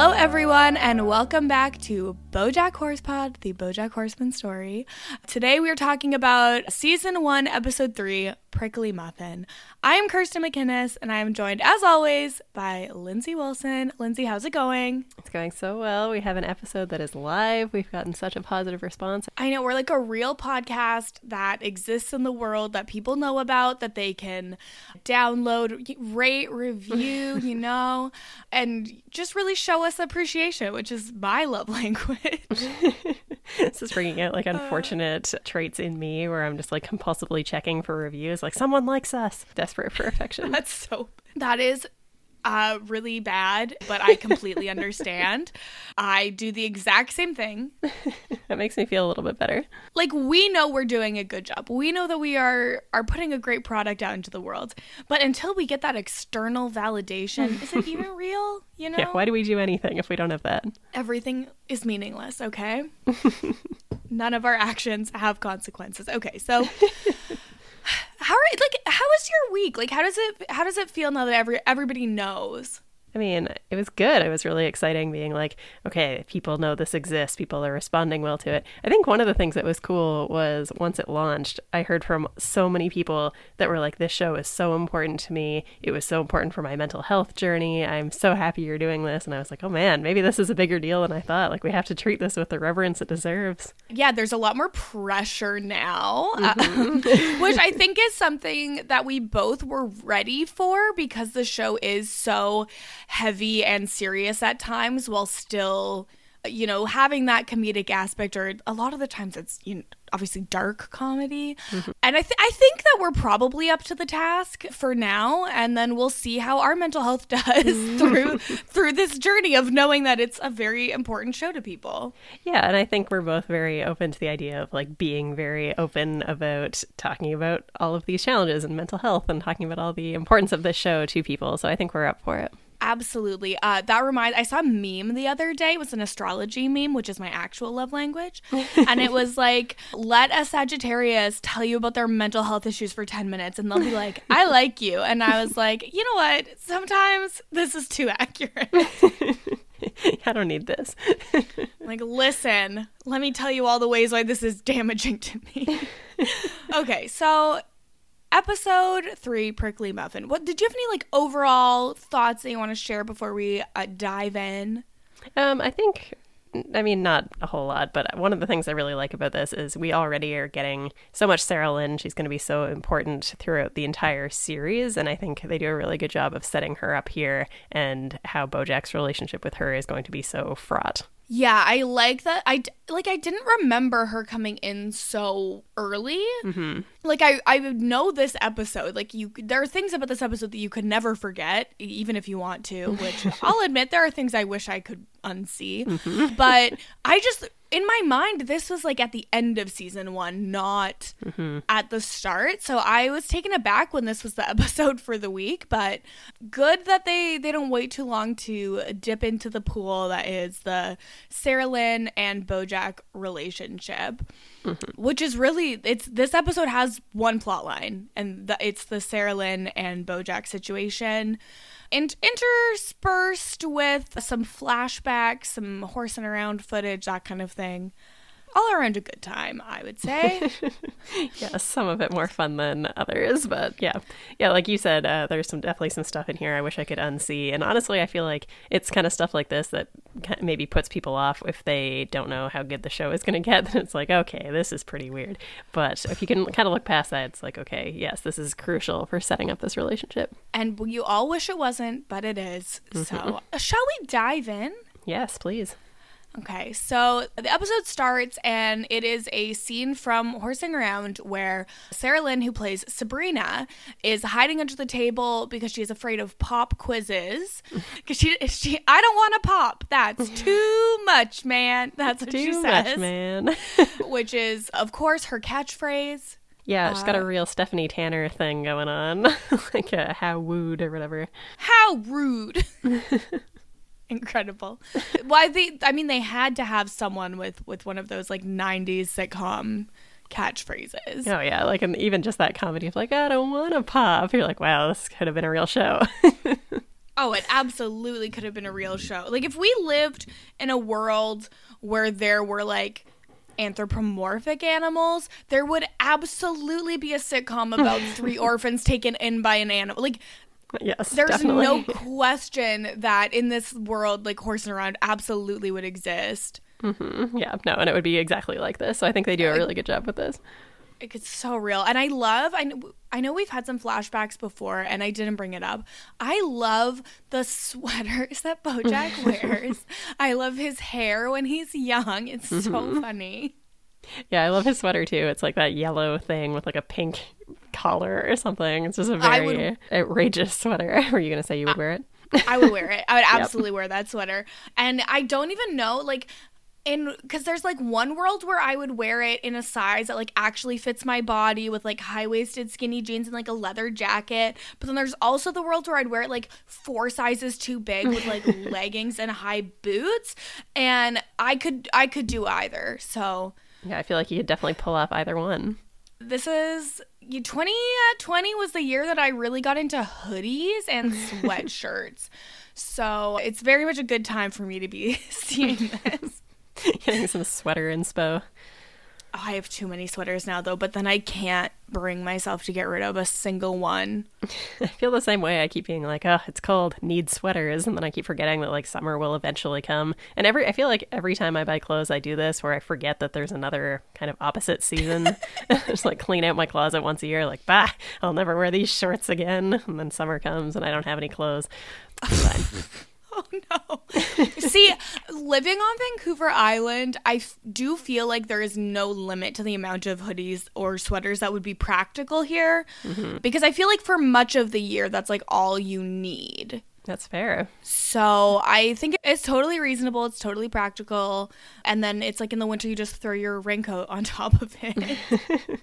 Hello, everyone, and welcome back to Bojack Horsepod, the Bojack Horseman story. Today, we are talking about season one, episode three, Prickly Muffin. I am Kirsten MacInnis, and I am joined, as always, by Lindsay Wilson. Lindsay, how's it going? It's going so well. We have an episode that is live. We've gotten such a positive response. I know we're like a real podcast that exists in the world that people know about, that they can download, rate, review, you know, and just really show us appreciation, which is my love language. this is bringing out like unfortunate uh, traits in me where I'm just like compulsively checking for reviews, like someone likes us, desperate for affection. That's so. That is uh, really bad, but I completely understand. I do the exact same thing. that makes me feel a little bit better. Like we know we're doing a good job. We know that we are are putting a great product out into the world. But until we get that external validation, is it even real? You know? Yeah, why do we do anything if we don't have that? Everything is meaningless, okay? None of our actions have consequences. Okay, so how are like how is your week? Like how does it how does it feel now that every everybody knows? I mean, it was good. It was really exciting being like, okay, people know this exists. People are responding well to it. I think one of the things that was cool was once it launched, I heard from so many people that were like, this show is so important to me. It was so important for my mental health journey. I'm so happy you're doing this. And I was like, oh man, maybe this is a bigger deal than I thought. Like, we have to treat this with the reverence it deserves. Yeah, there's a lot more pressure now, mm-hmm. uh, which I think is something that we both were ready for because the show is so heavy and serious at times while still you know having that comedic aspect or a lot of the times it's you know obviously dark comedy. Mm-hmm. and I, th- I think that we're probably up to the task for now and then we'll see how our mental health does through through this journey of knowing that it's a very important show to people. Yeah and i think we're both very open to the idea of like being very open about talking about all of these challenges and mental health and talking about all the importance of this show to people so i think we're up for it Absolutely. Uh, that reminds. I saw a meme the other day. It was an astrology meme, which is my actual love language, and it was like, "Let a Sagittarius tell you about their mental health issues for ten minutes, and they'll be like, I like you.'" And I was like, you know what? Sometimes this is too accurate. I don't need this. like, listen, let me tell you all the ways why this is damaging to me. okay, so episode three prickly muffin what did you have any like overall thoughts that you want to share before we uh, dive in um i think I mean, not a whole lot, but one of the things I really like about this is we already are getting so much Sarah Lynn. She's going to be so important throughout the entire series. And I think they do a really good job of setting her up here and how Bojack's relationship with her is going to be so fraught. Yeah, I like that. I like I didn't remember her coming in so early. Mm-hmm. Like I I would know this episode. Like you, there are things about this episode that you could never forget, even if you want to. Which I'll admit, there are things I wish I could unsee. Mm-hmm. But I just in my mind, this was like at the end of season one, not mm-hmm. at the start. So I was taken aback when this was the episode for the week. But good that they they don't wait too long to dip into the pool that is the Sarah Lynn and BoJack relationship, mm-hmm. which is really it's this episode has one plot line, and the, it's the Sarah Lynn and BoJack situation and interspersed with some flashbacks, some horsing around footage, that kind of thing all around a good time, I would say. yeah, some of it more fun than others, but yeah, yeah, like you said, uh, there's some definitely some stuff in here I wish I could unsee, and honestly, I feel like it's kind of stuff like this that maybe puts people off if they don't know how good the show is going to get. Then it's like, okay, this is pretty weird, but if you can kind of look past that, it's like, okay, yes, this is crucial for setting up this relationship. And you all wish it wasn't, but it is. Mm-hmm. So, uh, shall we dive in? Yes, please. Okay, so the episode starts and it is a scene from Horsing Around where Sarah Lynn, who plays Sabrina, is hiding under the table because she's afraid of pop quizzes. Because she, she, I don't want to pop. That's too much, man. That's what too she says. much, man. which is, of course, her catchphrase. Yeah, she's got a uh, real Stephanie Tanner thing going on, like a how wooed or whatever. How rude incredible. Why they? I mean, they had to have someone with with one of those like '90s sitcom catchphrases. Oh yeah, like and even just that comedy of like I don't want to pop. You're like, wow, this could have been a real show. Oh, it absolutely could have been a real show. Like if we lived in a world where there were like anthropomorphic animals, there would absolutely be a sitcom about three orphans taken in by an animal. Like Yes, there's definitely. no question that in this world like horsing around absolutely would exist. Mm-hmm. yeah, no, and it would be exactly like this. So I think they do a really good job with this. It's so real. And I love I know, I know we've had some flashbacks before and I didn't bring it up. I love the sweaters that Bojack wears. I love his hair when he's young. It's so mm-hmm. funny. Yeah, I love his sweater too. It's like that yellow thing with like a pink collar or something. It's just a very would- outrageous sweater. Were you gonna say you would wear it? I would wear it. I would absolutely wear that sweater. And I don't even know, like, in because there's like one world where I would wear it in a size that like actually fits my body with like high waisted skinny jeans and like a leather jacket. But then there's also the world where I'd wear it like four sizes too big with like leggings and high boots. And I could I could do either. So Yeah, I feel like you could definitely pull off either one. this is 2020 uh, was the year that I really got into hoodies and sweatshirts. so it's very much a good time for me to be seeing this. Getting some sweater inspo. Oh, I have too many sweaters now though, but then I can't bring myself to get rid of a single one. I feel the same way. I keep being like, oh, it's cold, need sweaters, and then I keep forgetting that like summer will eventually come. And every I feel like every time I buy clothes, I do this where I forget that there's another kind of opposite season. Just like clean out my closet once a year, like, bah, I'll never wear these shorts again. And then summer comes and I don't have any clothes. Oh no. See, living on Vancouver Island, I f- do feel like there is no limit to the amount of hoodies or sweaters that would be practical here mm-hmm. because I feel like for much of the year that's like all you need. That's fair. So I think it's totally reasonable. It's totally practical. And then it's like in the winter, you just throw your raincoat on top of it.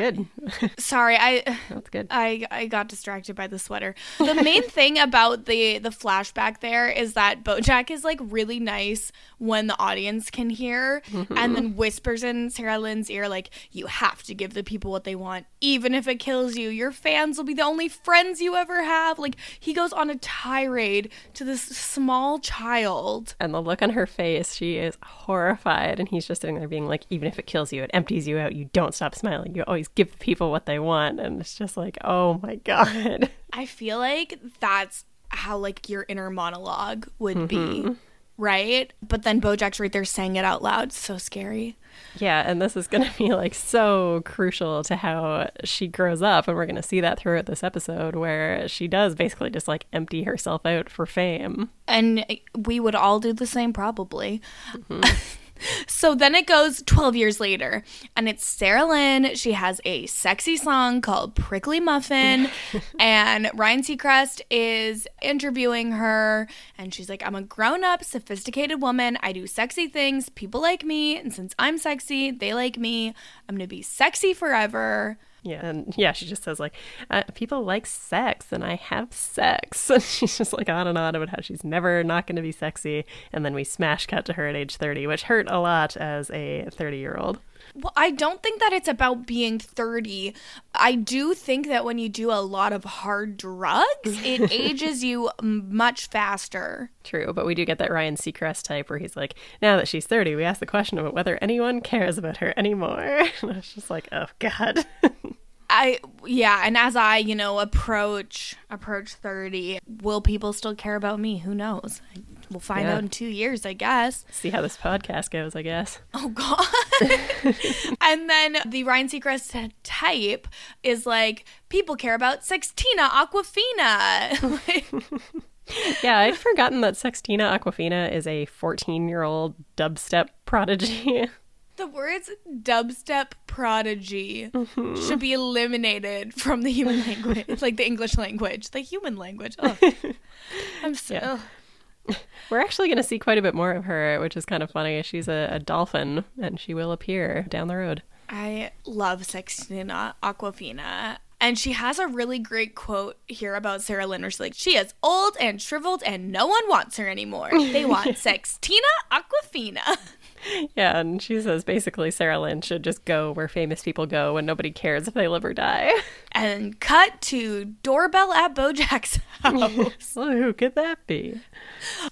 Good. Sorry, I. That's good. I, I got distracted by the sweater. The main thing about the the flashback there is that BoJack is like really nice when the audience can hear, and then mm-hmm. whispers in Sarah Lynn's ear like, "You have to give the people what they want, even if it kills you. Your fans will be the only friends you ever have." Like he goes on a tirade to this small child. And the look on her face, she is horrified. And he's just sitting there being like, even if it kills you, it empties you out. You don't stop smiling. You always give people what they want. And it's just like, oh my God. I feel like that's how like your inner monologue would be, mm-hmm. Right? But then Bojack's right there saying it out loud. So scary. Yeah. And this is going to be like so crucial to how she grows up. And we're going to see that throughout this episode where she does basically just like empty herself out for fame. And we would all do the same probably. Mm-hmm. so then it goes 12 years later, and it's Sarah Lynn. She has a sexy song called Prickly Muffin, and Ryan Seacrest is interviewing her, and she's like, I'm a grown up, sophisticated woman. I do sexy things. People like me, and since I'm sexy, they like me. I'm gonna be sexy forever. Yeah, and yeah, she just says like, uh, people like sex, and I have sex. And she's just like on and on about how she's never not going to be sexy, and then we smash cut to her at age thirty, which hurt a lot as a thirty-year-old. Well, I don't think that it's about being 30. I do think that when you do a lot of hard drugs, it ages you much faster. True, but we do get that Ryan Seacrest type where he's like, now that she's thirty, we ask the question about whether anyone cares about her anymore. And I was just like, oh god. I yeah, and as I, you know, approach approach 30, will people still care about me? Who knows? We'll find Yeah. out in 2 years, I guess. See how this podcast goes, I guess. Oh god. and then the Ryan Seacrest type is like people care about Sextina Aquafina. Yeah, I'd forgotten that Sextina Aquafina is a fourteen-year-old dubstep prodigy. The words dubstep prodigy mm-hmm. should be eliminated from the human language, like the English language, the human language. Ugh. I'm so. Yeah. We're actually going to see quite a bit more of her, which is kind of funny. She's a, a dolphin, and she will appear down the road. I love Sextina Aquafina. And she has a really great quote here about Sarah Lynn where she's like, She is old and shriveled and no one wants her anymore. They want Sextina Aquafina. Yeah, and she says basically Sarah Lynn should just go where famous people go when nobody cares if they live or die. And cut to doorbell at Bojack's house. well, who could that be?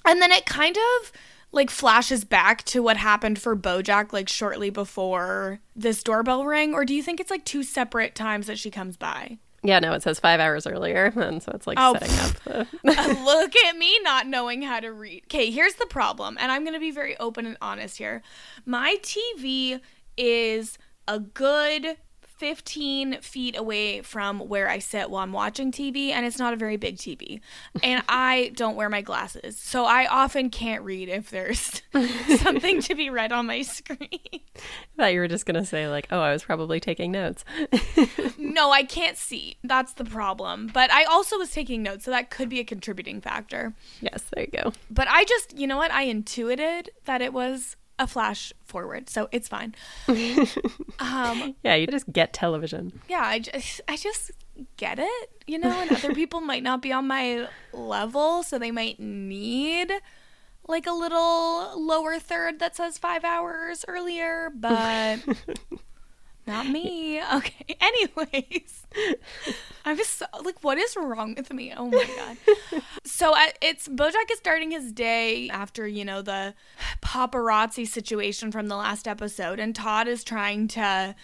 And then it kind of like flashes back to what happened for Bojack like shortly before this doorbell ring or do you think it's like two separate times that she comes by? Yeah, no, it says five hours earlier, and so it's like Oh, setting up the. Look at me not knowing how to read. Okay, here's the problem, and I'm going to be very open and honest here. My TV is a good 15 feet away from where I sit while I'm watching TV, and it's not a very big TV. And I don't wear my glasses, so I often can't read if there's something to be read on my screen. I thought you were just gonna say like, oh, I was probably taking notes. No, I can't see. That's the problem. But I also was taking notes, so that could be a contributing factor. yes, there you go. But I just, you know what? I intuited that it was a flash forward, so it's fine. um, Yeah, you just get television. yeah, I just, I just get it, you know. And other people might not be on my level, so they might need like a little lower third that says five hours earlier, but not me. Okay. Anyways, I'm just so, like, what is wrong with me? Oh my god. so uh, it's Bojack is starting his day after you know the paparazzi situation from the last episode, and Todd is trying to.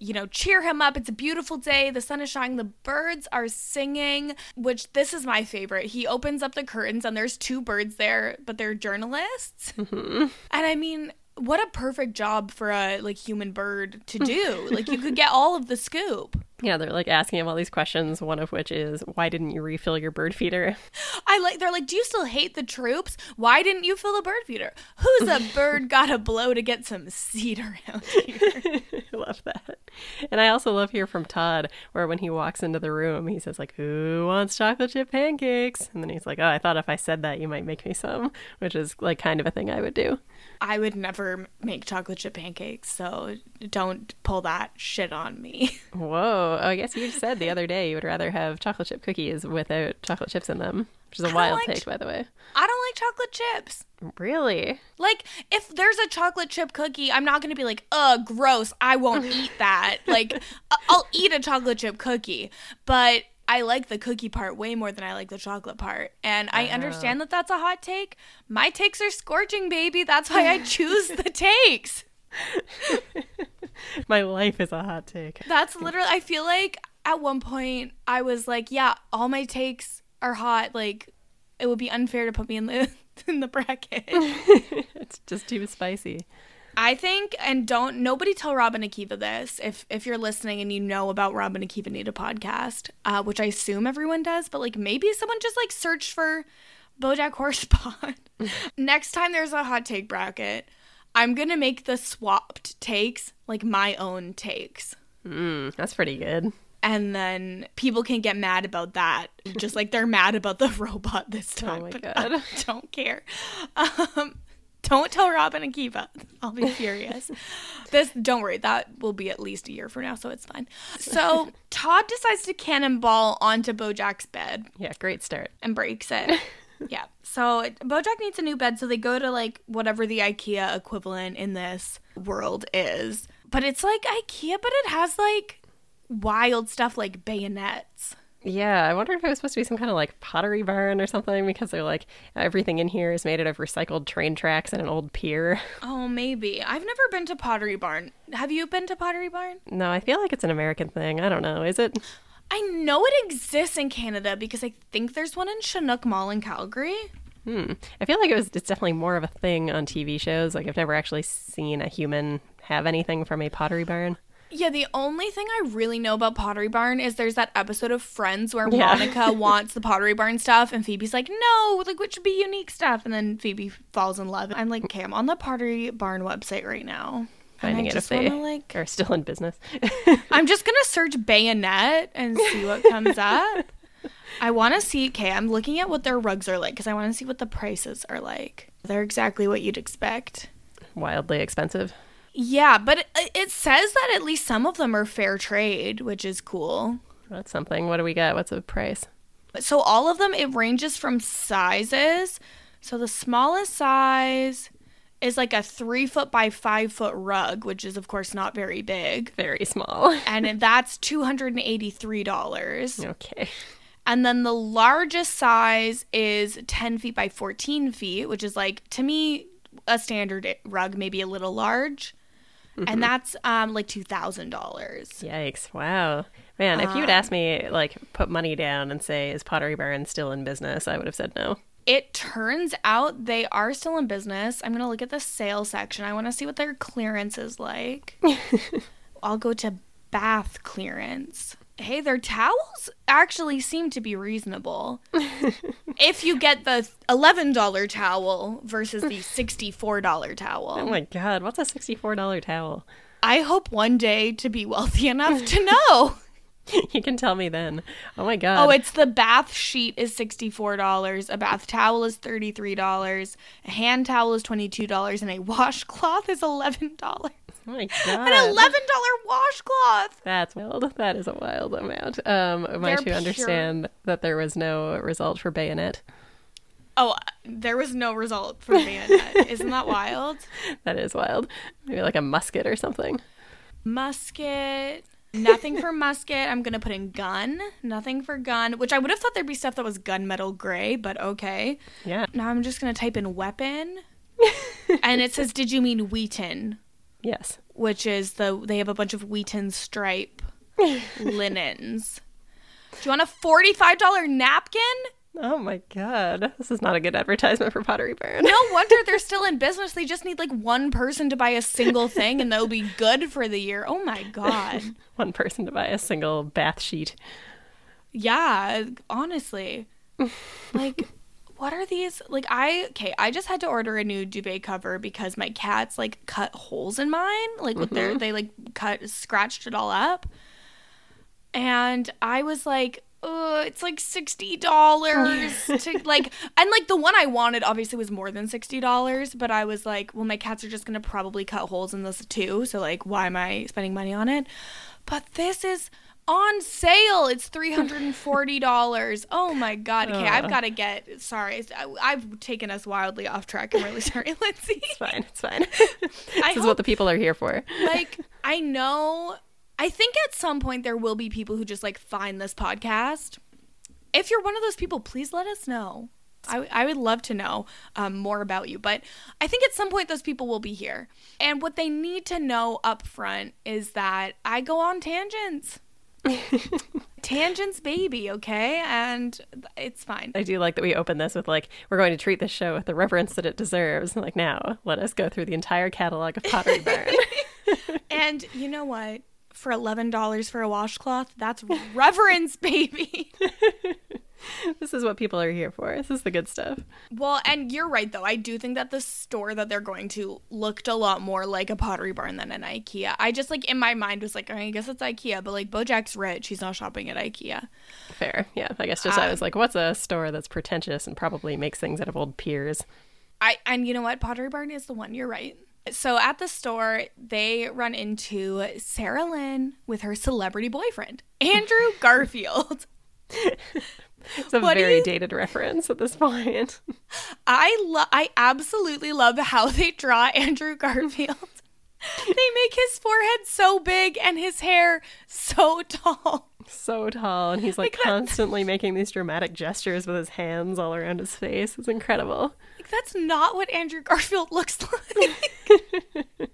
You know, cheer him up. It's a beautiful day. The sun is shining. The birds are singing, which this is my favorite. He opens up the curtains and there's two birds there, but they're journalists. And I mean, what a perfect job for a like human bird to hmm. do. like you could get all of the scoop. Yeah, they're like asking him all these questions. One of which is, why didn't you refill your bird feeder? I like they're like, "Do you still hate the troops? Why didn't you fill a bird feeder? Who's a bird got to blow to get some seed around here?" I love that. And I also love here from Todd, where when he walks into the room, he says like, "Who wants chocolate chip pancakes?" And then he's like, "Oh, I thought if I said that, you might make me some," which is like kind of a thing I would do. I would never make chocolate chip pancakes, so don't pull that shit on me. Whoa! Oh, I guess you said the other day you would rather have chocolate chip cookies without chocolate chips in them, which is a wild like take, by the way. I don't like chocolate chips. Really? Like, if there's a chocolate chip cookie, I'm not gonna be like, ugh, gross, I won't eat that. Like, I'll eat a chocolate chip cookie, but I like the cookie part way more than I like the chocolate part. And I uh-huh. understand that that's a hot take. My takes are scorching, baby. That's why I choose the takes. My life is a hot take. That's literally, I feel like at one point I was like, yeah, all my takes are hot. Like, it would be unfair to put me in the in the bracket. it's just too spicy. I think, and don't nobody tell Robin Akiva this. If if you're listening and you know about Robin Akiva Need a podcast, uh, which I assume everyone does, but like maybe someone just like searched for BoJack Horsepod. Next time there's a hot take bracket, I'm gonna make the swapped takes like my own takes. Mm, that's pretty good. And then people can get mad about that, just like they're mad about the robot this time. my but God. I don't care. Um, don't tell Robin and Kiva. I'll be furious. this, don't worry, that will be at least a year from now, so it's fine. So Todd decides to cannonball onto Bojack's bed Yeah, great start. and breaks it. yeah. So Bojack needs a new bed, so they go to like whatever the IKEA equivalent in this world is. But it's like IKEA, but it has like wild stuff like bayonets. Yeah, I wonder if it was supposed to be some kind of like pottery barn or something because they're like everything in here is made out of recycled train tracks and an old pier. Oh, maybe. I've never been to Pottery Barn. Have you been to Pottery Barn? No, I feel like it's an American thing. I don't know. Is it? I know it exists in Canada because I think there's one in Chinook Mall in Calgary. Hmm. I feel like it was. It's definitely more of a thing on TV shows. Like I've never actually seen a human have anything from a pottery barn. Yeah, the only thing I really know about Pottery Barn is there's that episode of Friends where Yeah. Monica wants the Pottery Barn stuff and Phoebe's like, no, like what should be unique stuff? And then Phoebe falls in love. I'm like, okay, I'm on the Pottery Barn website right now. Finding I it if they wanna, like, are still in business. I'm just gonna search bayonet and see what comes up. I want to see. Okay, I'm looking at what their rugs are like because I want to see what the prices are like. They're exactly what you'd expect. Wildly expensive. Yeah, but it, it says that at least some of them are fair trade, which is cool. That's something. What do we get? What's the price? So all of them, it ranges from sizes. So the smallest size is like a three foot by five foot rug, which is of course not very big, Very small. and that's two hundred and eighty three dollars. okay. And then the largest size is 10 feet by 14 feet, which is like, to me, a standard rug, maybe a little large. And that's um, like $2,000. Yikes. Wow. Man, if you had asked me, like, put money down and say, is Pottery Barn still in business? I would have said no. It turns out they are still in business. I'm going to look at the sale section. I want to see what their clearance is like. I'll go to bath clearance. Hey, their towels actually seem to be reasonable. if you get the $11 towel versus the $64 towel. Oh my God. What's a $64 towel? I hope one day to be wealthy enough to know. you can tell me then. Oh my God. Oh, it's the bath sheet is $64, a bath towel is $33, a hand towel is $22, and a washcloth is $11. Oh my god. An $11 washcloth. That's wild. That is a wild amount. Um, am I They're to pure- understand that there was no result for bayonet? Oh, there was no result for bayonet. Isn't that wild? That is wild. Maybe like a musket or something. Musket. Nothing for musket. I'm gonna put in gun. Nothing for gun, which I would have thought there'd be stuff that was gunmetal gray, but okay. Yeah. Now I'm just gonna type in weapon, and it says, "Did you mean Wheaton?" Yes. Which is the they have a bunch of Wheaton stripe linens. Do you want a forty-five dollar napkin? Oh my God. This is not a good advertisement for Pottery Barn. No wonder they're still in business. They just need like one person to buy a single thing, and they'll be good for the year. Oh my god. One person to buy a single bath sheet. Yeah, honestly. like what are these like I okay, I just had to order a new duvet cover because my cats like cut holes in mine, like with their mm-hmm. they like cut scratched it all up. And I was like, it's like sixty dollars to like, and like the one I wanted obviously was more than sixty dollars, but I was like, well, my cats are just gonna probably cut holes in this too, so like, why am I spending money on it? But this is on sale. It's three hundred and forty dollars. Oh my god! Okay, I've got to get. Sorry, I, I've taken us wildly off track. I'm really sorry, Lindsay. It's fine. It's fine. this I is hope what the people are here for. like I know I think at some point there will be people who just like find this podcast. If you're one of those people, please let us know. I, I would love to know um, more about you, but I think at some point those people will be here. And what they need to know up front is that I go on tangents. tangents, baby, okay? And it's fine. I do like that we open this with like we're going to treat this show with the reverence that it deserves. Like now, let us go through the entire catalog of Pottery Barn. And you know what? For $11 for a washcloth, that's reverence, baby. this is what people are here for. This is the good stuff. Well, and you're right though. I do think that the store that they're going to looked a lot more like a Pottery Barn than an IKEA. I just like in my mind was like, I guess it's IKEA, but like BoJack's rich. He's not shopping at IKEA. Fair. Yeah. I guess just I Uh, was like, what's a store that's pretentious and probably makes things out of old piers? I and you know what? Pottery Barn is the one. You're right. So at the store, they run into Sarah Lynn with her celebrity boyfriend, Andrew Garfield. It's a What very you- dated reference at this point. I love I absolutely love how they draw Andrew Garfield. they make his forehead so big and his hair so tall. So tall, and he's like Like constantly making these dramatic gestures with his hands all around his face. It's incredible. Like that's not what Andrew Garfield looks like.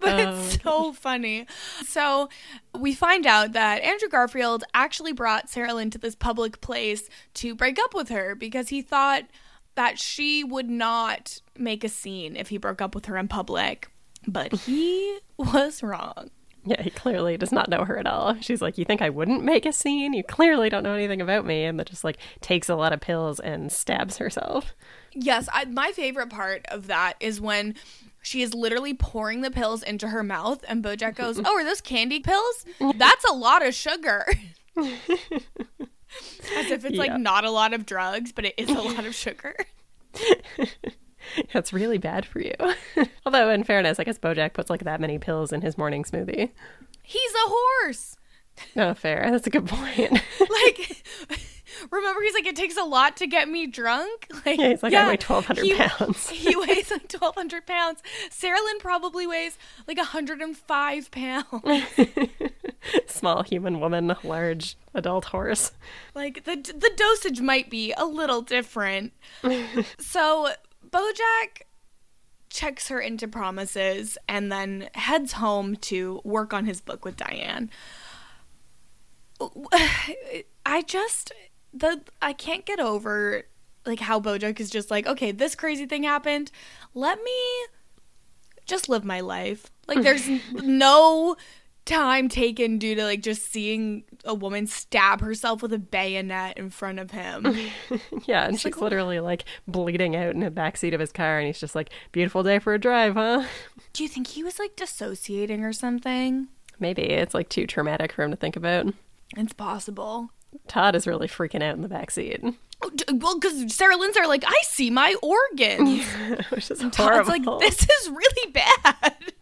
but it's oh. so funny. So we find out that Andrew Garfield actually brought Sarah Lynn to this public place to break up with her because he thought that she would not make a scene if he broke up with her in public. But he was wrong. Yeah, he clearly does not know her at all. She's like, You think I wouldn't make a scene? You clearly don't know anything about me. And that just like takes a lot of pills and stabs herself. Yes, I, my favorite part of that is when she is literally pouring the pills into her mouth, and Bojack mm-hmm. goes, "Oh, are those candy pills? That's a lot of sugar." As if it's Yeah. like not a lot of drugs, but it is a lot of sugar. That's really bad for you. Although, in fairness, I guess Bojack puts like that many pills in his morning smoothie. He's a horse. No, fair. That's a good point. like remember he's like it takes a lot to get me drunk like yeah, he's like I weigh twelve hundred he- pounds. he weighs like 1200 pounds sarah lynn probably weighs like 105 pounds Small human woman, large adult horse. like the the dosage might be a little different so bojack checks her into promises and then heads home to work on his book with diane. I just the i can't get over like how bojack is just like okay this crazy thing happened. Let me just live my life. Like there's no time taken due to like just seeing a woman stab herself with a bayonet in front of him Yeah, and she's literally like bleeding out in the backseat of his car, and he's just like, "Beautiful day for a drive, huh?" Do you think he was like dissociating or something? Maybe it's like too traumatic for him to think about. It's possible. Todd is really freaking out in the backseat, Oh, Well, because Sarah Lynn's are like, I see my organs. which is Todd's horrible. like, this is really bad.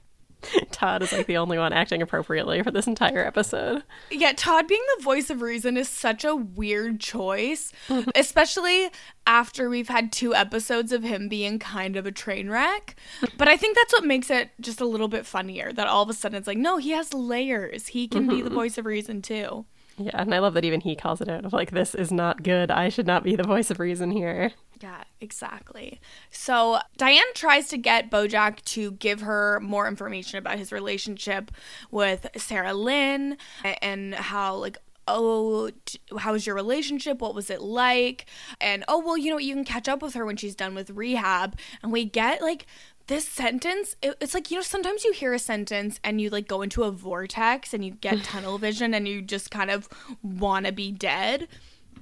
Todd is like the only one acting appropriately for this entire episode. Yeah, Todd being the voice of reason is such a weird choice, especially after we've had two episodes of him being kind of a train wreck. But I think that's what makes it just a little bit funnier that all of a sudden it's like, no, he has layers. He can be the mm-hmm. voice of reason too. Yeah, and I love that even he calls it out of like, "This is not good. I should not be the voice of reason here." Yeah, exactly. So Diane tries to get Bojack to give her more information about his relationship with Sarah Lynn and how, like, oh, how was your relationship? What was it like? And oh, well, you know, what you can catch up with her when she's done with rehab. And we get like this sentence. It, it's like, you know, sometimes you hear a sentence and you like go into a vortex and you get tunnel vision and you just kind of want to be dead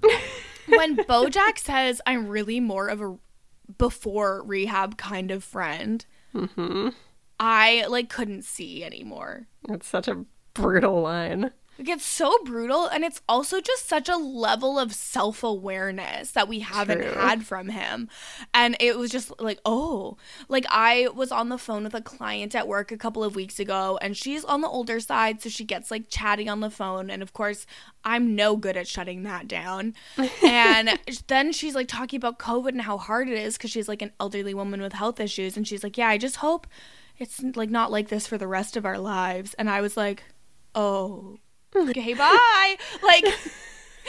when Bojack says, "I'm really more of a before rehab kind of friend," mm-hmm. I like couldn't see anymore. It's such a brutal line. Like it's so brutal, and it's also just such a level of self awareness that we haven't True. had from him. And it was just like, oh, like I was on the phone with a client at work a couple of weeks ago, and she's on the older side, so she gets like chatting on the phone. And of course, I'm no good at shutting that down. and then she's like talking about COVID and how hard it is because she's like an elderly woman with health issues. And she's like, yeah, I just hope it's like not like this for the rest of our lives. And I was like, oh, okay, bye. Like,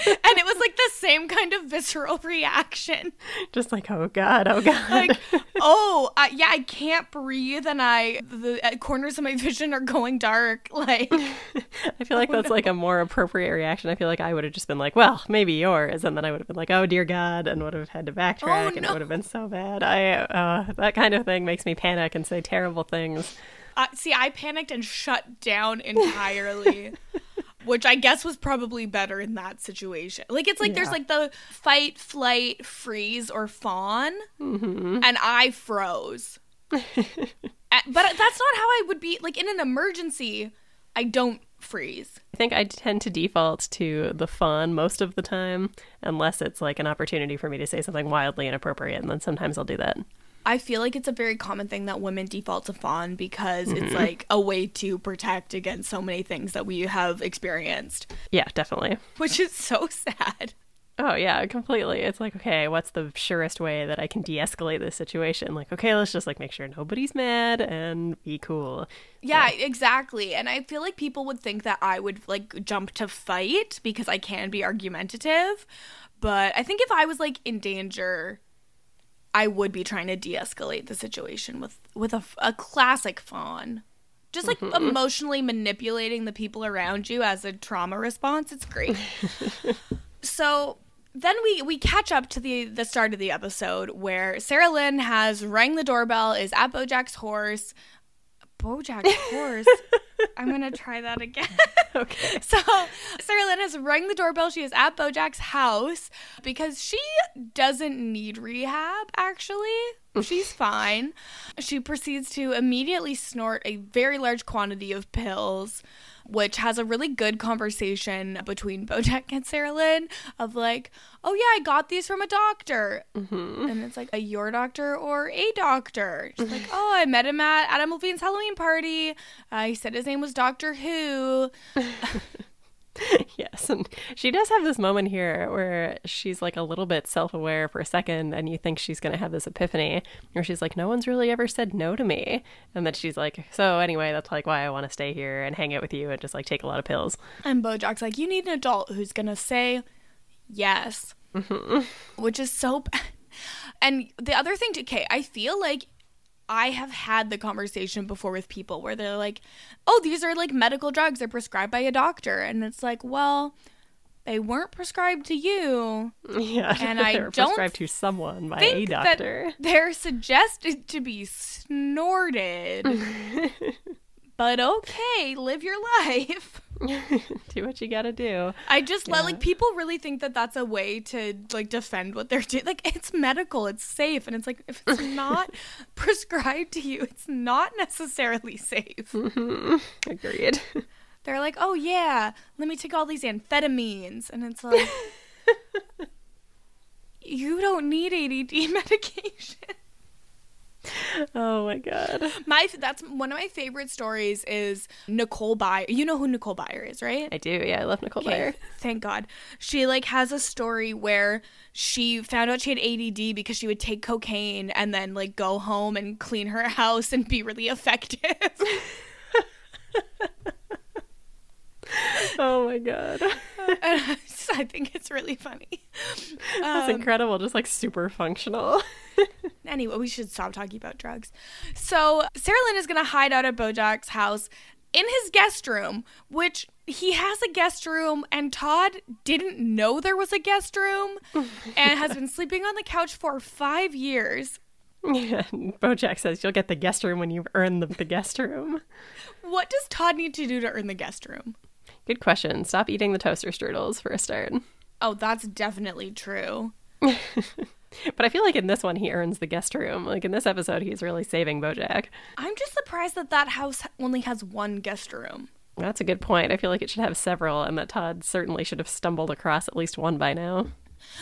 and it was like the same kind of visceral reaction. Just like, oh god, oh god. Like, oh, I, yeah, I can't breathe, and I the uh, corners of my vision are going dark. Like, I feel like that's like a more appropriate reaction. I feel like I would have just been like, well, maybe yours, and then I would have been like, oh dear God, and would have had to backtrack, Oh, and it would have been so bad. I uh, that kind of thing makes me panic and say terrible things. uh, see, I panicked and shut down entirely. Which I guess was probably better in that situation. Like it's like there's like the fight, flight, freeze, or fawn, mm-hmm. and I froze. But that's not how I would be. Like in an emergency, I don't freeze. I think I tend to default to the fawn most of the time, unless it's like an opportunity for me to say something wildly inappropriate, and then sometimes I'll do that. I feel like it's a very common thing that women default to fawn because it's mm-hmm. like a way to protect against so many things that we have experienced, Yeah, definitely. which is so sad. Oh yeah, completely. It's like, okay, what's the surest way that I can de-escalate this situation? Like, okay, let's just like make sure nobody's mad and be cool. Yeah, exactly. And I feel like people would think that I would like jump to fight because I can be argumentative. But I think if I was like in danger, I would be trying to de-escalate the situation with with a, a classic fawn. Just like mm-hmm. emotionally manipulating the people around you as a trauma response. It's great. so then we we catch up to the the start of the episode where Sarah Lynn has rang the doorbell, is at Bojack's horse. Bojack's horse. I'm gonna try that again. Okay. So Sarah Lynn has rang the doorbell. She is at Bojack's house because she doesn't need rehab, actually. She's fine. She proceeds to immediately snort a very large quantity of pills, which has a really good conversation between Bojack and Sarah Lynn of like, oh yeah, I got these from a doctor. And it's like, a your doctor or a doctor? She's like, oh, I met him at Adam Levine's Halloween party. Uh, he said his name was Doctor Who. yes, and she does have this moment here where she's like a little bit self aware for a second, and you think she's going to have this epiphany where she's like, No one's really ever said no to me. And then she's like, So, anyway, that's like why I want to stay here and hang out with you and just like take a lot of pills. And Bojack's like, you need an adult who's gonna say yes, mm-hmm. which is so. b- And the other thing, to, okay, I feel like I have had the conversation before with people where they're like, "Oh, these are like medical drugs; they're prescribed by a doctor," and it's like, well, they weren't prescribed to you. Yeah, And I they don't prescribed to someone by a doctor. they're suggested to be snorted. but okay, live your life. do what you gotta do. I just let Yeah. like people really think that that's a way to like defend what they're doing. Like it's medical, it's safe, and it's like if it's not prescribed to you, it's not necessarily safe. Agreed. They're like, oh yeah, let me take all these amphetamines, and it's like you don't need ADD medication. oh my god. My that's one of my favorite stories is Nicole Byer. You know who Nicole Byer is, right? I do. Yeah, I love Nicole Okay, Byer. Thank God. She like has a story where she found out she had ADD because she would take cocaine and then like go home and clean her house and be really effective. Oh my god. and I I think it's really funny. That's Um, incredible. Just like super functional. Anyway, we should stop talking about drugs. So Sarah Lynn is gonna hide out at Bojack's house in his guest room, which he has a guest room, and Todd didn't know there was a guest room, and has been sleeping on the couch for five years. yeah, Bojack says you'll get the guest room when you've earned the, the guest room. What does Todd need to do to earn the guest room? Good question. Stop eating the toaster strudels for a start. Oh, that's definitely true. But I feel like in this one he earns the guest room. Like in this episode, he's really saving Bojack. I'm just surprised that that house only has one guest room. That's a good point. I feel like it should have several, and that Todd certainly should have stumbled across at least one by now.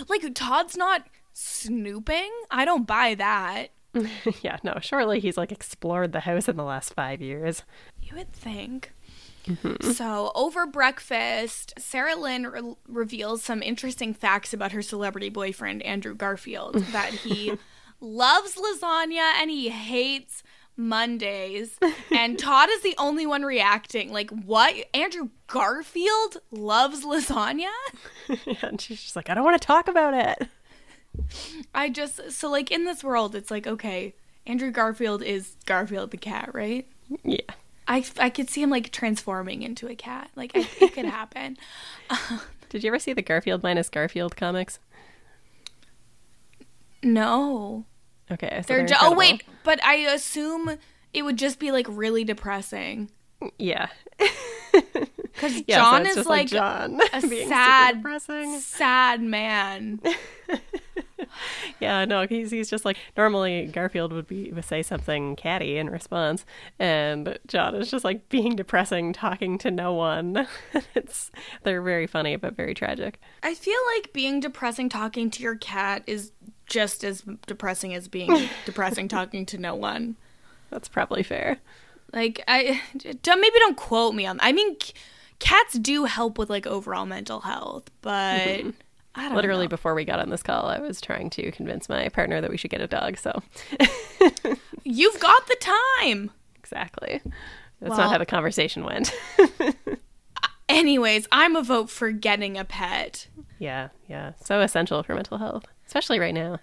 Like, Todd's not snooping? I don't buy that. yeah, no, surely he's like explored the house in the last five years. You would think. Mm-hmm. So, over breakfast, Sarah Lynn re- reveals some interesting facts about her celebrity boyfriend, Andrew Garfield, that he loves lasagna and he hates Mondays. And Todd is the only one reacting. Like, what? Andrew Garfield loves lasagna? and she's just like, I don't want to talk about it. I just, so like in this world, it's like, okay, Andrew Garfield is Garfield the cat, right? Yeah. I, I could see him like transforming into a cat. Like, I, it could happen. Did you ever see the Garfield minus Garfield comics? No. Okay, so They're they're ju- oh wait, but I assume it would just be like really depressing Yeah. because Yeah, John it's is just like, John a being sad, depressing. sad man. Yeah, no, he's he's just like normally Garfield would be would say something catty in response, and John is just like being depressing, talking to no one. it's they're very funny but very tragic. I feel like being depressing talking to your cat is just as depressing as being depressing talking to no one. That's probably fair. Like I don't maybe don't quote me on. I mean, c- cats do help with like overall mental health, but don't hmm. Literally know. before we got on this call, I was trying to convince my partner that we should get a dog. So You've got the time. exactly, that's Well- not how the conversation went. Anyways, I'm a vote for getting a pet. yeah, yeah, so essential for mental health, especially right now.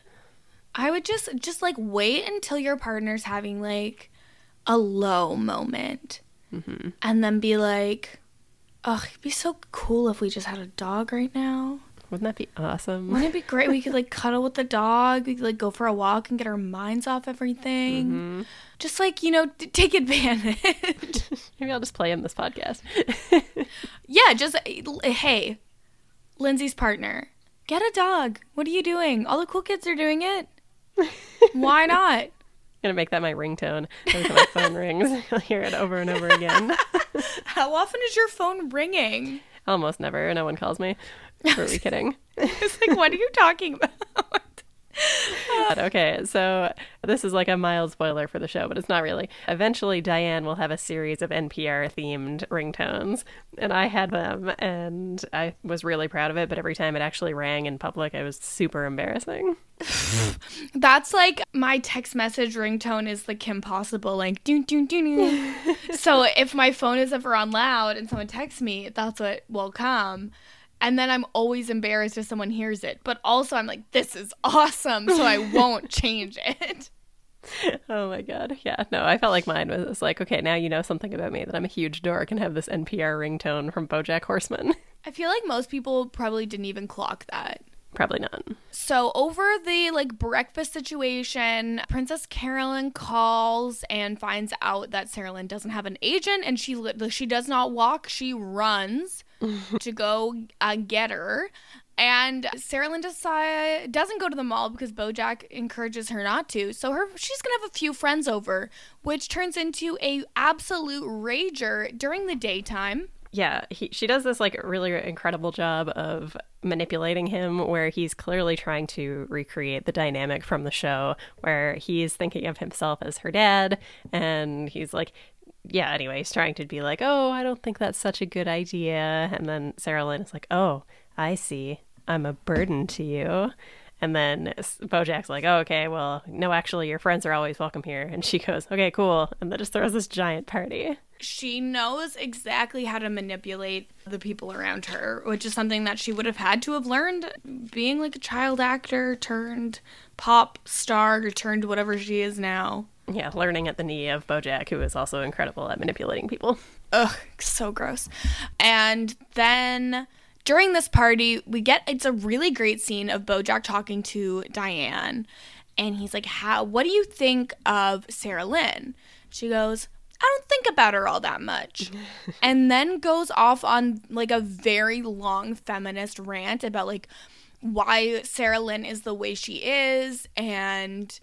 I would just just like wait until your partner's having like a low moment, mm-hmm. and then be like, "Oh, it'd be so cool if we just had a dog right now. Wouldn't that be awesome? Wouldn't it be great? We could like cuddle with the dog. We could like go for a walk and get our minds off everything. Mm-hmm. Just like you know, t- take advantage. Maybe I'll just play in this podcast. yeah, just eh, eh, hey, Lindsay's partner, get a dog. What are you doing? All the cool kids are doing it. Why not? I'm gonna make that my ringtone. Every time my phone rings, I'll hear it over and over again. How often is your phone ringing? Almost never. No one calls me. Were we kidding? It's like, what are you talking about? god. Okay, so this is like a mild spoiler for the show, but it's not really. Eventually, Diane will have a series of NPR themed ringtones, and I had them, and I was really proud of it. But every time it actually rang in public, I was super embarrassing. That's like my text message ringtone is the Kim Possible, like doo doo doo doo. so if my phone is ever on loud and someone texts me, that's what will come. And then I'm always embarrassed if someone hears it. But also, I'm like, this is awesome. So I won't change it. Oh my god. Yeah. No, I felt like mine was like, okay, now you know something about me that I'm a huge dork and have this NPR ringtone from Bojack Horseman. I feel like most people probably didn't even clock that. Probably not. So over the like breakfast situation, Princess Carolyn calls and finds out that Sarah Lynn doesn't have an agent, and she li- she does not walk; she runs to go uh, get her. And Sarah Lynn doesn't go to the mall because Bojack encourages her not to. So her she's gonna have a few friends over, which turns into a absolute rager during the daytime. Yeah, he, she does this like really incredible job of manipulating him where he's clearly trying to recreate the dynamic from the show where he's thinking of himself as her dad and he's like yeah, anyway, he's trying to be like, "Oh, I don't think that's such a good idea." And then Sarah Lynn is like, "Oh, I see. I'm a burden to you." And then Bojack's like, oh, okay, well, no, actually, your friends are always welcome here. And she goes, okay, cool. And then just throws this giant party. She knows exactly how to manipulate the people around her, which is something that she would have had to have learned being like a child actor turned pop star turned whatever she is now. Yeah, learning at the knee of Bojack, who is also incredible at manipulating people. Ugh, so gross. And then during this party, we get it's a really great scene of Bojack talking to Diane. And he's like, How what do you think of Sarah Lynn? She goes, I don't think about her all that much. and then goes off on like a very long feminist rant about like why Sarah Lynn is the way she is and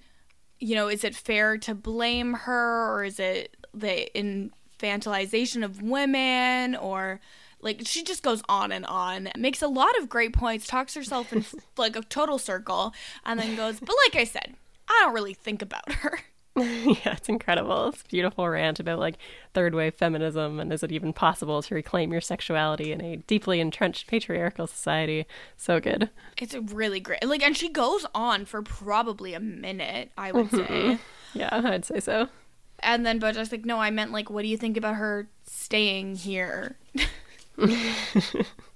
you know, is it fair to blame her or is it the infantilization of women or like she just goes on and on, makes a lot of great points, talks herself in like a total circle, and then goes, "But like I said, I don't really think about her." yeah, it's incredible. It's a beautiful rant about like third wave feminism and is it even possible to reclaim your sexuality in a deeply entrenched patriarchal society? So good. It's really great. Like, and she goes on for probably a minute, I would mm-hmm. say. yeah, I'd say so. And then Bojack's like, no, I meant like, what do you think about her staying here?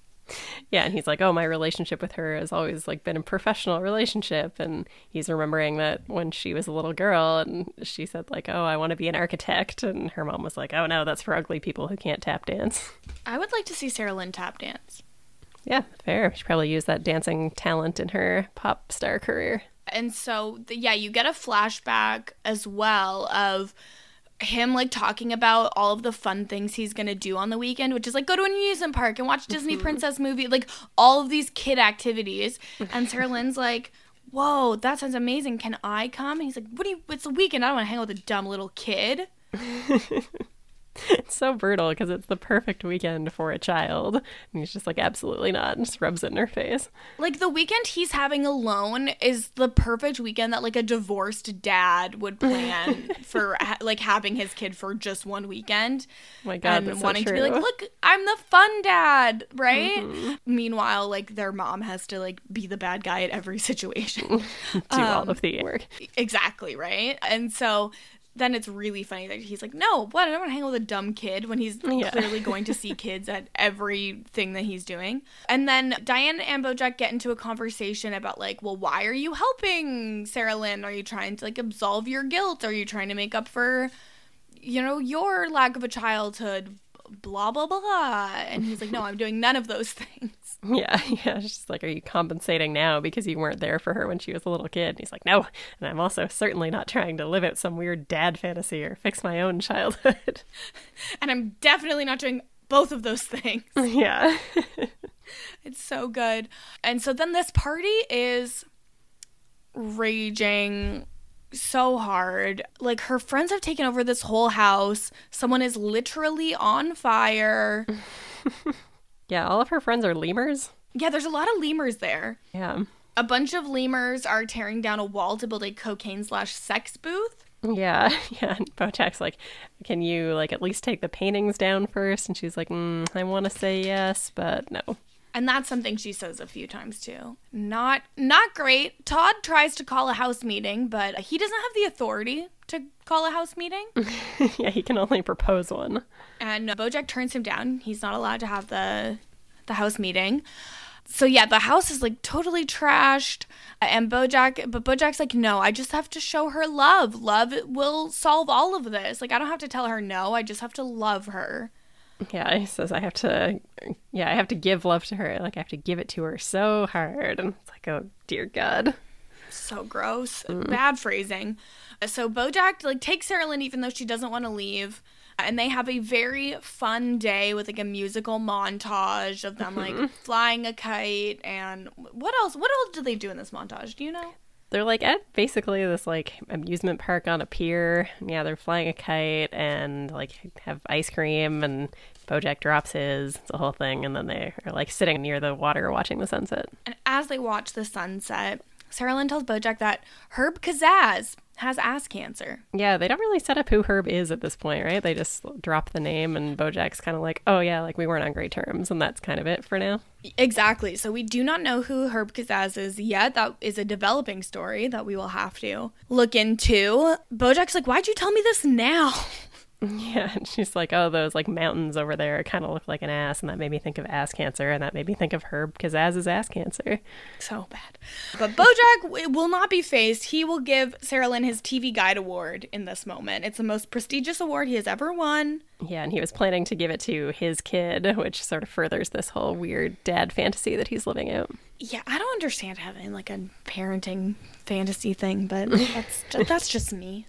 yeah, and he's like, "Oh, my relationship with her has always like been a professional relationship." And he's remembering that when she was a little girl and she said like, "Oh, I want to be an architect." And her mom was like, "Oh no, that's for ugly people who can't tap dance." I would like to see Sarah Lynn tap dance. Yeah, fair. She probably used that dancing talent in her pop star career. And so, yeah, you get a flashback as well of him like talking about all of the fun things he's gonna do on the weekend, which is like go to an amusement park and watch Disney mm-hmm. princess movie, like all of these kid activities. And Sarah Lynn's like, "Whoa, that sounds amazing! Can I come?" And he's like, "What do you? It's a weekend. I don't want to hang out with a dumb little kid." it's so brutal because it's the perfect weekend for a child. And he's just like, absolutely not. And just rubs it in her face. Like the weekend he's having alone is the perfect weekend that like a divorced dad would plan for like having his kid for just one weekend. Oh my God. And wanting so to be like, look, I'm the fun dad, right? Mm-hmm. Meanwhile, like their mom has to like be the bad guy at every situation. Do um, all of the work. Exactly, right? And so then it's really funny that he's like, no, what? I don't want to hang out with a dumb kid when he's yeah. clearly going to see kids at everything that he's doing. And then Diane and Bojack get into a conversation about like, well, why are you helping Sarah Lynn? Are you trying to like absolve your guilt? Are you trying to make up for, you know, your lack of a childhood? Blah blah blah. And he's like, no, I'm doing none of those things. Yeah, yeah. She's like, Are you compensating now because you weren't there for her when she was a little kid? And he's like, No. And I'm also certainly not trying to live out some weird dad fantasy or fix my own childhood. and I'm definitely not doing both of those things. Yeah. it's so good. And so then this party is raging so hard. Like her friends have taken over this whole house. Someone is literally on fire. Yeah, all of her friends are lemurs. Yeah, there's a lot of lemurs there. Yeah. A bunch of lemurs are tearing down a wall to build a cocaine slash sex booth. Yeah, yeah. And Bojack's like, "Can you like at least take the paintings down first? And she's like, mm, "I want to say yes, but no." And that's something she says a few times too. Not not great. Todd tries to call a house meeting, but he doesn't have the authority to call a house meeting. yeah, he can only propose one. And Bojack turns him down. He's not allowed to have the the house meeting. So yeah, the house is like totally trashed. And Bojack, but Bojack's like, no, I just have to show her love. Love will solve all of this. Like I don't have to tell her no. I just have to love her. Yeah, he says I have to. Yeah, I have to give love to her. Like I have to give it to her so hard. And it's like, oh dear God. So gross. Mm. Bad phrasing. So Bojack like takes Sarah Lynn even though she doesn't want to leave. And they have a very fun day with like a musical montage of them like mm-hmm. flying a kite and what else? What else do they do in this montage? Do you know? They're like at basically this like amusement park on a pier. Yeah, they're flying a kite and like have ice cream and Bojack drops his. It's a whole thing, and then they are like sitting near the water watching the sunset. And as they watch the sunset, Sarah Lynn tells Bojack that Herb Kazzaz has ass cancer. Yeah, they don't really set up who Herb is at this point, right? They just drop the name, and Bojack's kind of like, oh yeah, like we weren't on great terms, and that's kind of it for now. Exactly. So we do not know who Herb Kazzaz is yet. That is a developing story that we will have to look into. Bojack's like, why'd you tell me this now? Yeah, and she's like, oh, those like mountains over there kind of look like an ass, and that made me think of ass cancer, and that made me think of Herb because ass is ass cancer. So bad. But Bojack will not be fazed. He will give Sarah Lynn his TV Guide Award in this moment. It's the most prestigious award he has ever won. Yeah, and he was planning to give it to his kid, which sort of furthers this whole weird dad fantasy that he's living out. Yeah, I don't understand having like a parenting fantasy thing, but that's just, that's just me.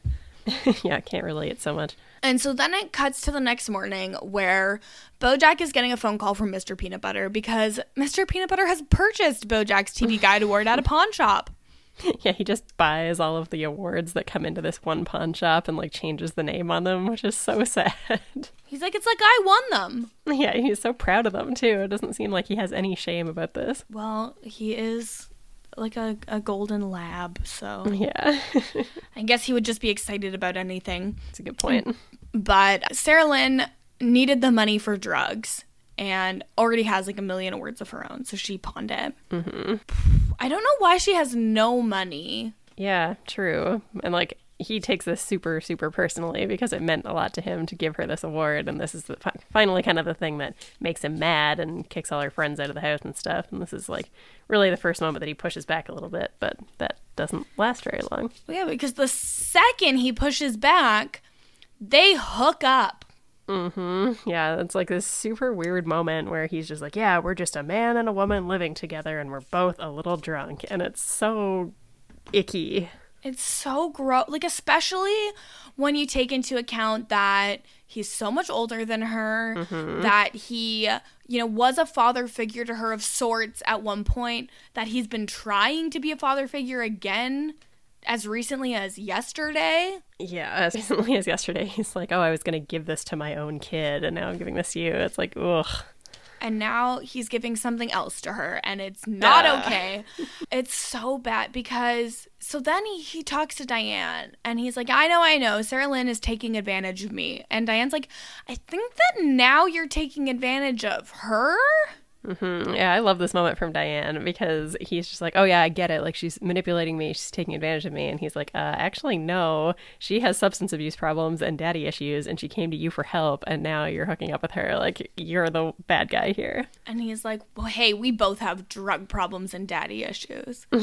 yeah, I can't relate so much. And so then it cuts to the next morning where Bojack is getting a phone call from Mr. Peanut Butter because Mr. Peanut Butter has purchased Bojack's TV Guide Award at a pawn shop. Yeah, he just buys all of the awards that come into this one pawn shop and like changes the name on them, which is so sad. He's like, it's like I won them. Yeah, he's so proud of them too. It doesn't seem like he has any shame about this. Well, he is like a, a golden lab, so Yeah, I guess he would just be excited about anything. that's a good point. But Sarah Lynn needed the money for drugs and already has like a million awards of her own, so she pawned it. Mm-hmm. I don't know why she has no money. Yeah, true. And like he takes this super super personally because it meant a lot to him to give her this award. And this is the, finally kind of the thing that makes him mad and kicks all her friends out of the house and stuff. And this is like really the first moment that he pushes back a little bit but that doesn't last very long. Well, yeah, because the second he pushes back, they hook up. Hmm Yeah it's like this super weird moment where he's just like yeah we're just a man and a woman living together and we're both a little drunk. And it's so icky It's so gross. Like, especially when you take into account that he's so much older than her, mm-hmm. that he, you know, was a father figure to her of sorts at one point, that he's been trying to be a father figure again as recently as yesterday. Yeah, as recently as yesterday, he's like, "Oh, I was gonna give this to my own kid, and now I'm giving this to you." It's like, ugh. And now he's giving something else to her, and it's not Ugh. okay. It's so bad because so then he, he talks to Diane and he's like, I know, I know, Sarah Lynn is taking advantage of me. And Diane's like, I think that now you're taking advantage of her. Hmm Yeah, I love this moment from Diane because he's just like, "Oh yeah, I get it. Like she's manipulating me, she's taking advantage of me." And he's like, uh, "Actually, no. She has substance abuse problems and daddy issues, and she came to you for help, and now you're hooking up with her. Like you're the bad guy here." And he's like, Well, hey, we both have drug problems and daddy issues.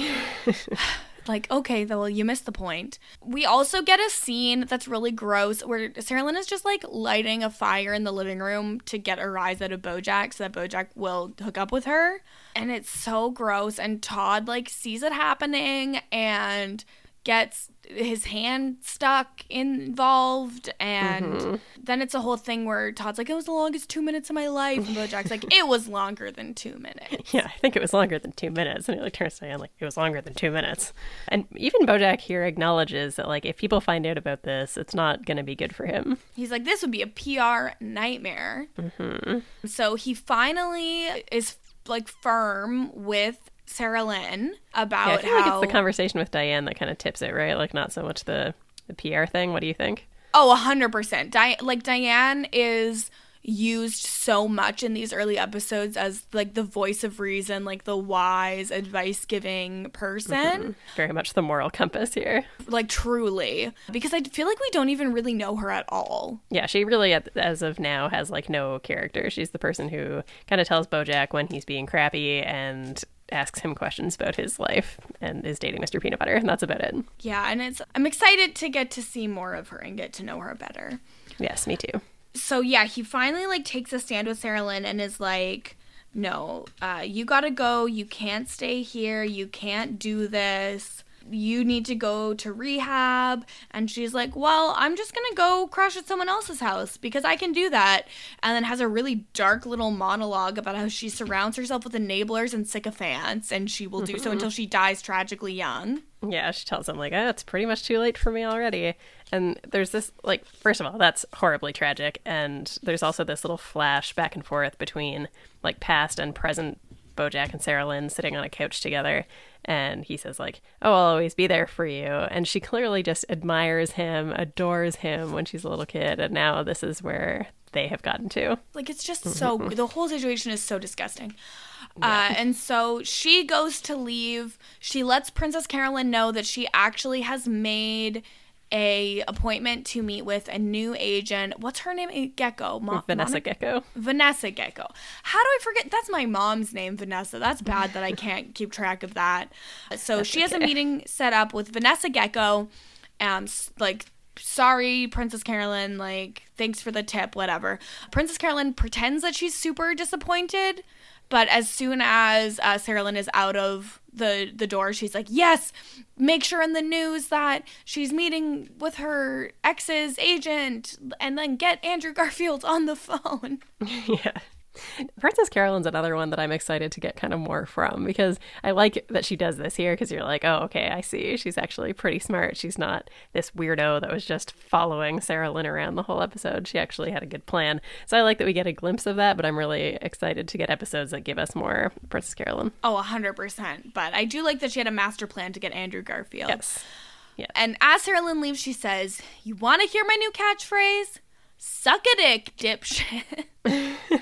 like, okay, though, well, you missed the point. We also get a scene that's really gross where Sarah Lynn is just like lighting a fire in the living room to get a rise out of Bojack so that Bojack will hook up with her. And it's so gross. And Todd like sees it happening and gets his hand stuck involved and mm-hmm. then it's a whole thing where Todd's like it was the longest two minutes of my life and Bojack's like it was longer than two minutes Yeah, I think it was longer than two minutes. And he like turns to like it was longer than two minutes. And even Bojack here acknowledges that like if people find out about this, it's not going to be good for him. he's like this would be a PR nightmare mm-hmm. so he finally is like firm with Sarah Lynn about Yeah, I feel how like it's the conversation with Diane that kind of tips it, right? Like not so much the the PR thing. What do you think? Oh, a hundred percent. Di- like Diane is used so much in these early episodes as like the voice of reason, like the wise, advice giving person. Mm-hmm. Very much the moral compass here. Like truly, because I feel like we don't even really know her at all. Yeah, she really, as of now, has like no character. She's the person who kind of tells Bojack when he's being crappy and asks him questions about his life and is dating Mr. Peanut Butter, and that's about it. Yeah, and it's I'm excited to get to see more of her and get to know her better. Yes, me too. so yeah, he finally like takes a stand with Sarah Lynn and is like, "No, uh, you gotta go. You can't stay here. You can't do this. You need to go to rehab." And she's like, "Well, I'm just gonna go crash at someone else's house because I can do that." And then has a really dark little monologue about how she surrounds herself with enablers and sycophants, and she will do so mm-hmm. until she dies tragically young. Yeah, she tells him like, "Oh, it's pretty much too late for me already." And there's this like, first of all, that's horribly tragic, and there's also this little flash back and forth between like past and present Bojack and Sarah Lynn sitting on a couch together, and he says like, "Oh, I'll always be there for you," and she clearly just admires him, adores him when she's a little kid, and now this is where they have gotten to. Like it's just so the whole situation is so disgusting. Uh, and so she goes to leave. She lets Princess Carolyn know that she actually has made a appointment to meet with a new agent. What's her name? Gecko. Mo- Vanessa Monica? Gecko. Vanessa Gecko. How do I forget? That's my mom's name, Vanessa. That's bad that I can't keep track of that. So she has a meeting set up with Vanessa Gecko. Um, like, sorry, Princess Carolyn. Like, thanks for the tip. Whatever. Princess Carolyn pretends that she's super disappointed, but as soon as uh, Sarah Lynn is out of the the door, she's like, "Yes, make sure in the news that she's meeting with her ex's agent, and then get Andrew Garfield on the phone." yeah. Princess Carolyn's another one that I'm excited to get kind of more from because I like that she does this here because you're like, oh, okay, I see. She's actually pretty smart. She's not this weirdo that was just following Sarah Lynn around the whole episode. She actually had a good plan. So I like that we get a glimpse of that, but I'm really excited to get episodes that give us more Princess Carolyn. Oh, 100%. But I do like that she had a master plan to get Andrew Garfield. Yes. And as Sarah Lynn leaves, she says, You want to hear my new catchphrase? Suck a dick, dipshit.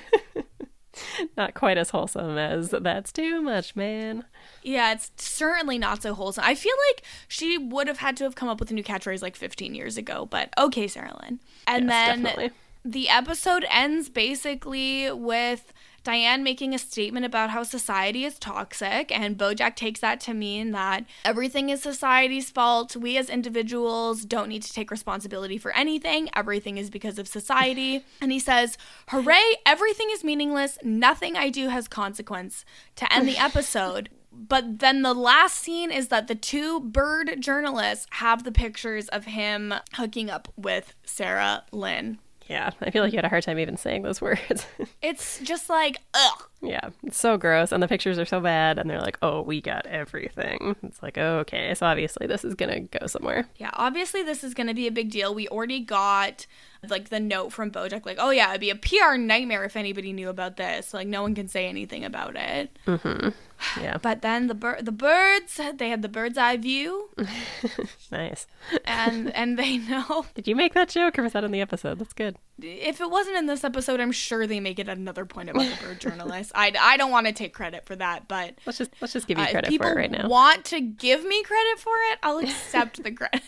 Not quite as wholesome as that's too much, man. yeah, it's certainly not so wholesome. I feel like she would have had to have come up with a new catchphrase like 15 years ago, but okay, Sarah Lynn. And Yes, then definitely. the episode ends basically with Diane making a statement about how society is toxic, and Bojack takes that to mean that everything is society's fault. We as individuals don't need to take responsibility for anything. Everything is because of society. And he says, Hooray, everything is meaningless. Nothing I do has consequence to end the episode. But then the last scene is that the two bird journalists have the pictures of him hooking up with Sarah Lynn. Yeah, I feel like you had a hard time even saying those words. It's just like, ugh. Yeah, it's so gross, and the pictures are so bad, and they're like, "Oh, we got everything." It's like, oh, okay, so obviously this is gonna go somewhere. Yeah, obviously this is going to be a big deal. We already got like the note from Bojack, like, oh yeah, it'd be a PR nightmare if anybody knew about this. Like, no one can say anything about it. Mm-hmm. Yeah, But then the bir- the birds, they had the bird's eye view, nice. and and they know Did you make that joke, or was that in the episode? That's good. If it wasn't in this episode, I'm sure they make it at another point about the bird journalist. I, I don't want to take credit for that, but Let's just let's just give you uh, credit people for it right now. want to give me credit for it, I'll accept the credit.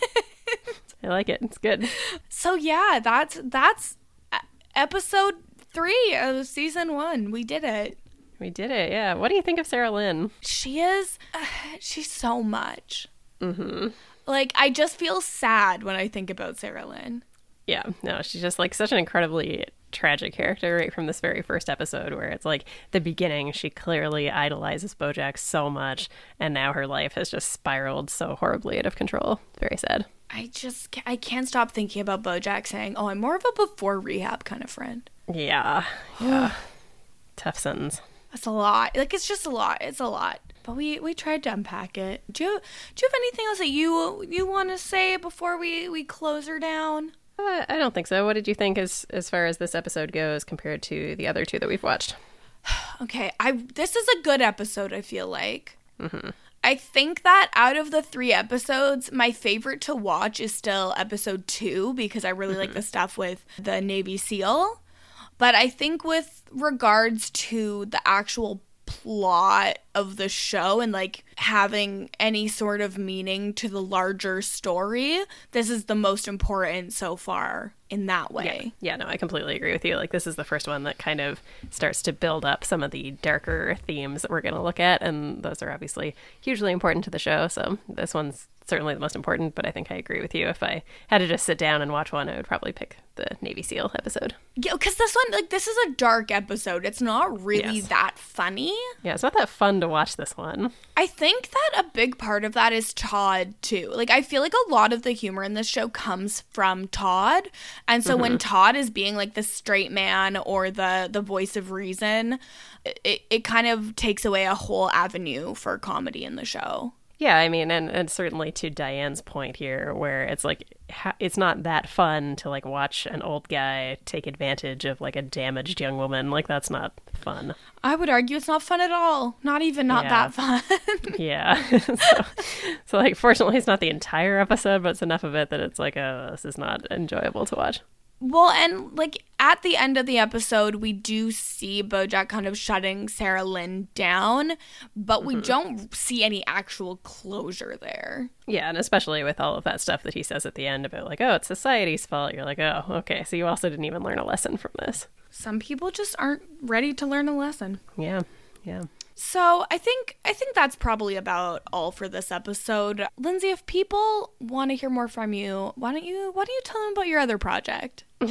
I like it. It's good. So yeah, that's that's uh, episode three of season one. We did it. We did it. Yeah. What do you think of Sarah Lynn? She is, uh, she's so much. Mm-hmm. Like I just feel sad when I think about Sarah Lynn. Yeah. No, she's just like such an incredibly tragic character right from this very first episode where it's like the beginning she clearly idolizes bojack so much and now her life has just spiraled so horribly out of control very sad I just I can't stop thinking about BoJack saying, "Oh, I'm more of a before rehab kind of friend." yeah yeah tough sentence That's a lot. Like it's just a lot. It's a lot. But we we tried to unpack it. Do you do you have anything else that you you want to say before we we close her down? Uh, I don't think so. What did you think as as far as this episode goes compared to the other two that we've watched? Okay, I this is a good episode. I feel like I think that out of the three episodes, my favorite to watch is still episode two because I really like the stuff with the Navy SEAL. But I think with regards to the actual plot of the show and like having any sort of meaning to the larger story, this is the most important so far in that way. Yeah. yeah, no, I completely agree with you. Like, this is the first one that kind of starts to build up some of the darker themes that we're going to look at. And those are obviously hugely important to the show. So, this one's certainly the most important. But I think I agree with you. If I had to just sit down and watch one, I would probably pick the Navy SEAL episode. Yeah, because this one, like, this is a dark episode. It's not really Yes. that funny. Yeah, it's not that fun to watch this one. I think that a big part of that is Todd too. Like I feel like a lot of the humor in this show comes from Todd. And so when mm-hmm. Todd is being like the straight man or the the voice of reason, it it kind of takes away a whole avenue for comedy in the show. Yeah, I mean, and, and certainly to Diane's point here, where it's like, it's not that fun to like watch an old guy take advantage of like a damaged young woman. Like, that's not fun. I would argue it's not fun at all. Not even not Yeah. that fun. Yeah. so, so, like, fortunately, it's not the entire episode, but it's enough of it that it's like, oh, this is not enjoyable to watch. Well, and like at the end of the episode, we do see Bojack kind of shutting Sarah Lynn down, but we mm-hmm. don't see any actual closure there. Yeah, and especially with all of that stuff that he says at the end about, like, oh, it's society's fault. You're like, oh, okay. So you also didn't even learn a lesson from this. Some people just aren't ready to learn a lesson. Yeah. Yeah. So I think I think that's probably about all for this episode. Lindsay, if people want to hear more from you, why don't you why don't you tell them about your other project?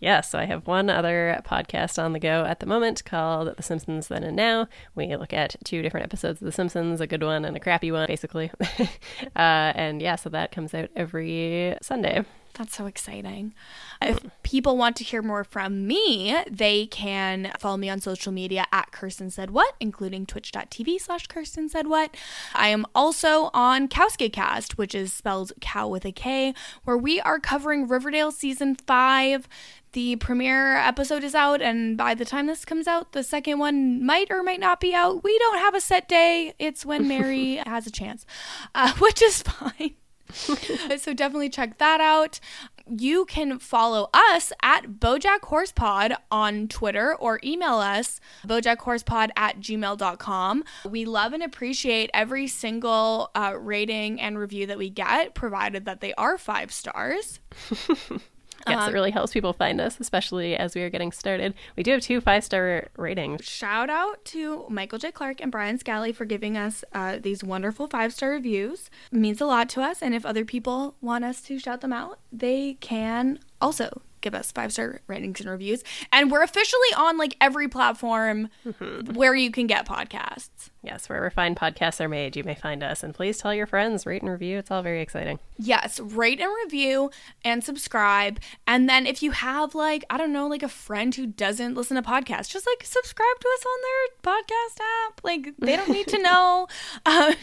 Yeah, so I have one other podcast on the go at the moment called The Simpsons Then and Now. We look at two different episodes of The Simpsons, a good one and a crappy one, basically. uh, and yeah, so that comes out every Sunday. That's so exciting. If people want to hear more from me, they can follow me on social media at Kirsten Said What, including twitch.tv slash Kirsten Said What. I am also on Cast, which is spelled cow with a K, where we are covering Riverdale season five. The premiere episode is out, and by the time this comes out, the second one might or might not be out. We don't have a set day. It's when Mary has a chance, uh, which is fine. so definitely check that out. You can follow us at Bojack Horsepod on Twitter or email us bojackhorsepod at gmail.com. We love and appreciate every single uh, rating and review that we get, provided that they are five stars. Yes, it really helps people find us, especially as we are getting started. We do have two five star ratings. Shout out to Michael J. Clark and Brian Scally for giving us uh, these wonderful five star reviews. It means a lot to us, and if other people want us to shout them out, they can also give us five star ratings and reviews. And we're officially on like every platform where you can get podcasts. Yes, wherever fine podcasts are made, you may find us. And please tell your friends, rate and review. It's all very exciting. Yes, rate and review and subscribe. And then if you have like, I don't know, like a friend who doesn't listen to podcasts, just like subscribe to us on their podcast app. Like they don't need to know. Um,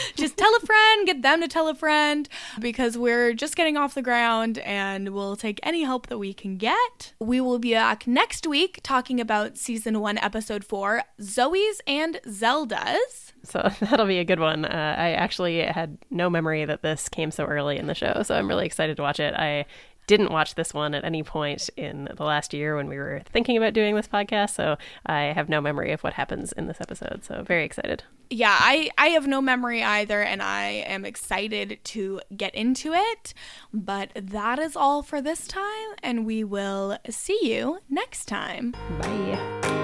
just tell a friend, get them to tell a friend because we're just getting off the ground and we'll take any help that we can get. We will be back next week talking about season one, episode four Zoe's and Zelda's. So that'll be a good one. Uh, I actually had no memory that this came so early in the show, so I'm really excited to watch it. I didn't watch this one at any point in the last year when we were thinking about doing this podcast, so I have no memory of what happens in this episode. So very excited. yeah, I, I have no memory either, and I am excited to get into it. But that is all for this time, and we will see you next time. Bye.